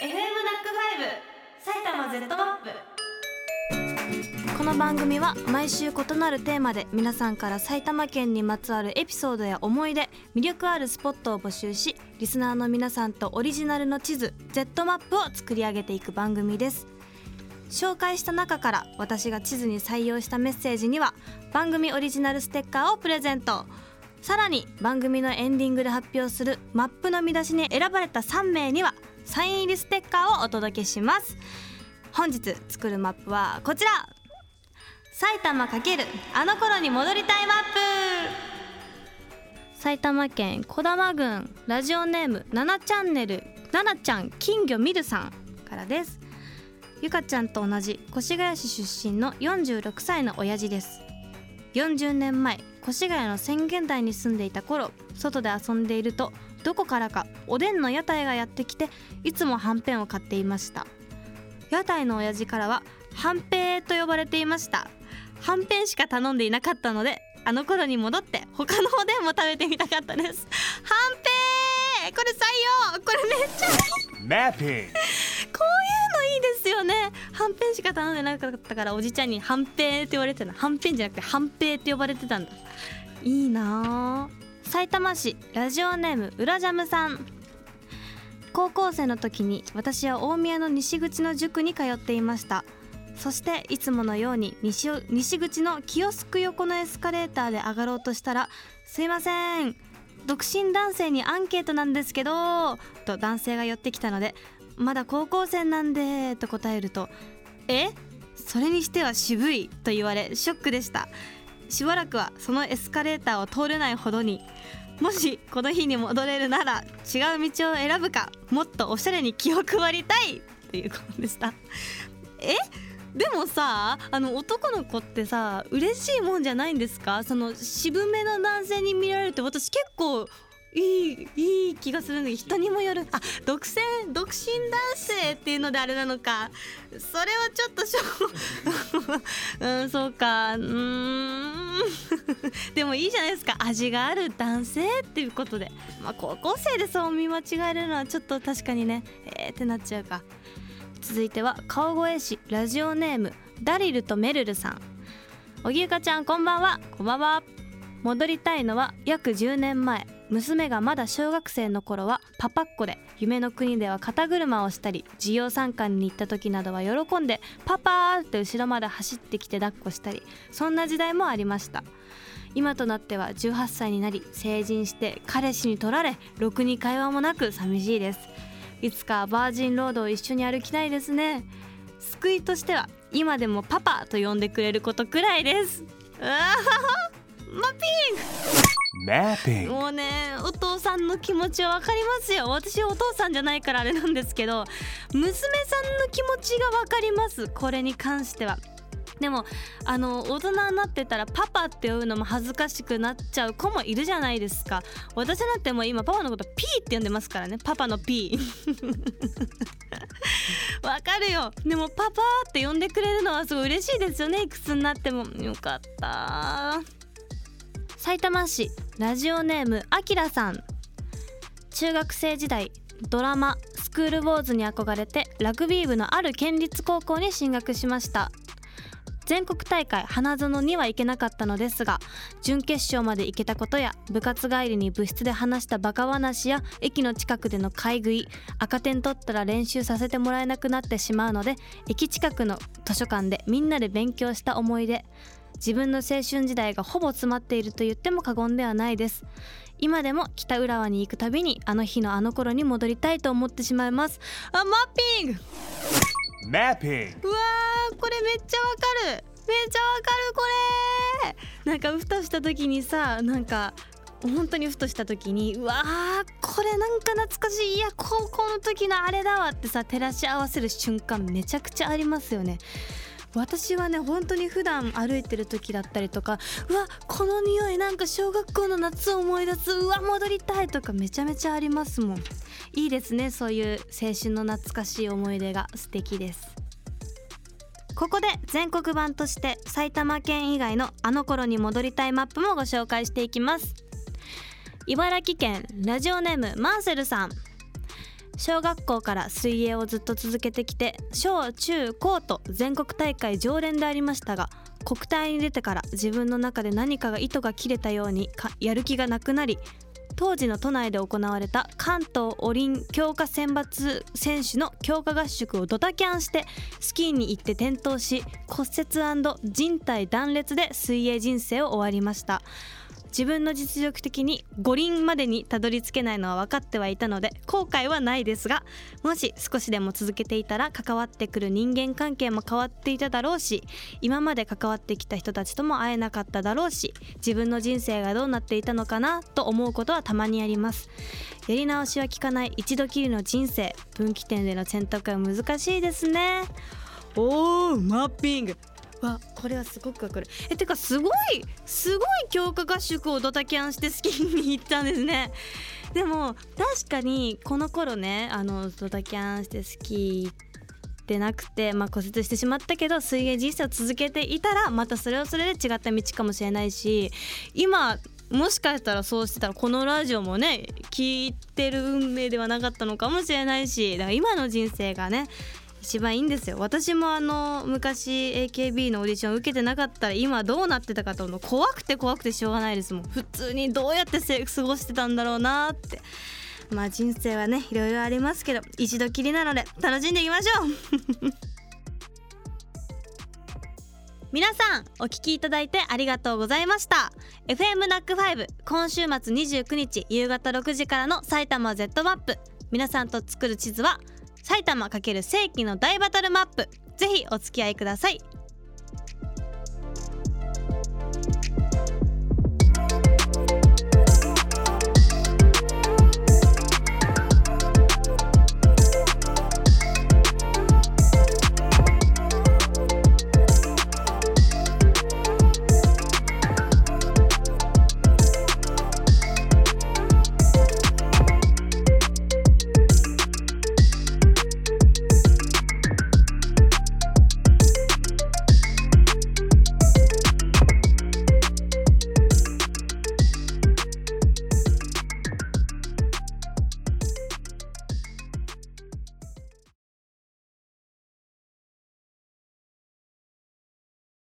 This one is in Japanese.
FM ナックファイブ埼玉 Z マップ。この番組は毎週異なるテーマで皆さんから埼玉県にまつわるエピソードや思い出魅力あるスポットを募集しリスナーの皆さんとオリジナルの地図 Z マップを作り上げていく番組です。紹介した中から私が地図に採用したメッセージには番組オリジナルステッカーをプレゼント。さらに番組のエンディングで発表するマップの見出しに選ばれた3名にはサイン入りステッカーをお届けします。本日作るマップはこちら。埼玉×あの頃に戻りたいマップ。埼玉県児玉郡ラジオネーム7チャンネル7ちゃん金魚見るさんからです。ゆかちゃんと同じ越谷市出身の46歳の親父です。40年前越谷の宣言台に住んでいた頃外で遊んでいるとどこからかおでんの屋台がやってきていつもはんぺんを買っていました。屋台の親父からははんぺーと呼ばれていました。はんぺんしか頼んでいなかったのであの頃に戻って他のおでんも食べてみたかったです。はんぺー!これ採用これめっちゃいい! Mapping. こういいですよね。はんぺんしか頼んでなかったからおじちゃんにはんぺーって言われてたの。はんぺんじゃなくてはんぺーって呼ばれてたんだ。いいなあ埼玉市ラジオネームうらジャムさん。高校生の時に私は大宮の西口の塾に通っていました。そしていつものように西西口のキオスク横のエスカレーターで上がろうとしたら「すいません。独身男性にアンケートなんですけど」と男性が寄ってきたので「まだ高校生なんで」と答えると「え？それにしては渋い」と言われショックでした。しばらくはそのエスカレーターを通れないほどにもしこの日に戻れるなら違う道を選ぶかもっとおしゃれに気を配りたいということでしたえ？でもさあの男の子ってさ嬉しいもんじゃないんですか？その渋めの男性に見られるって私結構いいいい気がするんだけど人にもよる。あ独占独身男性っていうのであれなのか。それはちょっとしょう んそうか。うん。でもいいじゃないですか。味がある男性っていうことで。まあ高校生でそう見間違えるのはちょっと確かにね。えーってなっちゃうか。続いては川越市ラジオネームダリルとメルルさん。おぎゆかちゃんこんばんは。こんばんは。戻りたいのは約10年前。娘がまだ小学生の頃はパパっ子で夢の国では肩車をしたり授業参観に行った時などは喜んでパパーって後ろまで走ってきて抱っこしたりそんな時代もありました。今となっては18歳になり成人して彼氏に取られろくに会話もなく寂しいです。いつかバージンロードを一緒に歩きたいですね。救いとしては今でもパパと呼んでくれることくらいです。うわーマピ Mapping. ンもうねお父さんの気持ちはわかりますよ。私お父さんじゃないからあれなんですけど娘さんの気持ちがわかります。これに関しては。でもあの大人になってたらパパって呼ぶのも恥ずかしくなっちゃう子もいるじゃないですか。私なんてもう今パパのことピーって呼んでますからね。パパのピー。わかるよ。でもパパって呼んでくれるのはすごい嬉しいですよね。いくつになっても。よかった埼玉市ラジオネームあきらさん。中学生時代ドラマ「スクールウォーズ」に憧れてラグビー部のある県立高校に進学しました。全国大会花園には行けなかったのですが準決勝まで行けたことや部活帰りに部室で話したバカ話や駅の近くでの買い食い赤点取ったら練習させてもらえなくなってしまうので駅近くの図書館でみんなで勉強した思い出。自分の青春時代がほぼ詰まっていると言っても過言ではないです。今でも北浦和に行くたびにあの日のあの頃に戻りたいと思ってしまいます。あマッピング！Mapping. うわーこれめっちゃわかる。めっちゃわかるこれ。なんかふとした時にさなんか本当にふとした時にうわーこれなんか懐かしい。いや高校の時のあれだわってさ照らし合わせる瞬間めちゃくちゃありますよね私はね本当に普段歩いてる時だったりとかうわこの匂いなんか小学校の夏を思い出すうわ戻りたいとかめちゃめちゃありますもん。いいですねそういう青春の懐かしい思い出が。素敵です。ここで全国版として埼玉県以外のあの頃に戻りたいマップもご紹介していきます。茨城県ラジオネームマーセルさん。小学校から水泳をずっと続けてきて小中高と全国大会常連でありましたが国体に出てから自分の中で何かが糸が切れたようにやる気がなくなり当時の都内で行われた関東オリン強化選抜選手の強化合宿をドタキャンしてスキーに行って転倒し骨折人体断裂で水泳人生を終わりました。自分の実力的に五輪までにたどり着けないのは分かってはいたので後悔はないですがもし少しでも続けていたら関わってくる人間関係も変わっていただろうし今まで関わってきた人たちとも会えなかっただろうし自分の人生がどうなっていたのかなと思うことはたまにあります。やり直しは効かない。一度きりの人生分岐点での選択は難しいですね。おーマッピング。わこれはすごくわかる。えてかすごいすごい強化合宿をドタキャンしてスキーに行ったんですね。でも確かにこの頃ねあのドタキャンしてスキー行ってなくて、まあ、骨折してしまったけど水泳人生を続けていたらまたそれはそれで違った道かもしれないし今もしかしたらそうしてたらこのラジオもね聞いてる運命ではなかったのかもしれないしだから今の人生がね一番いいんですよ。私もあの昔 AKB のオーディション受けてなかったら今どうなってたかと思う。怖くて怖くてしょうがないですもん。普通にどうやって過ごしてたんだろうなって。まあ人生はねいろいろありますけど一度きりなので楽しんでいきましょう。皆さんお聞きいただいてありがとうございました。FM ナック5今週末29日夕方6時からの埼玉 Z マップ。皆さんと作る地図は埼玉×世紀の大バトルマップ。ぜひお付き合いください。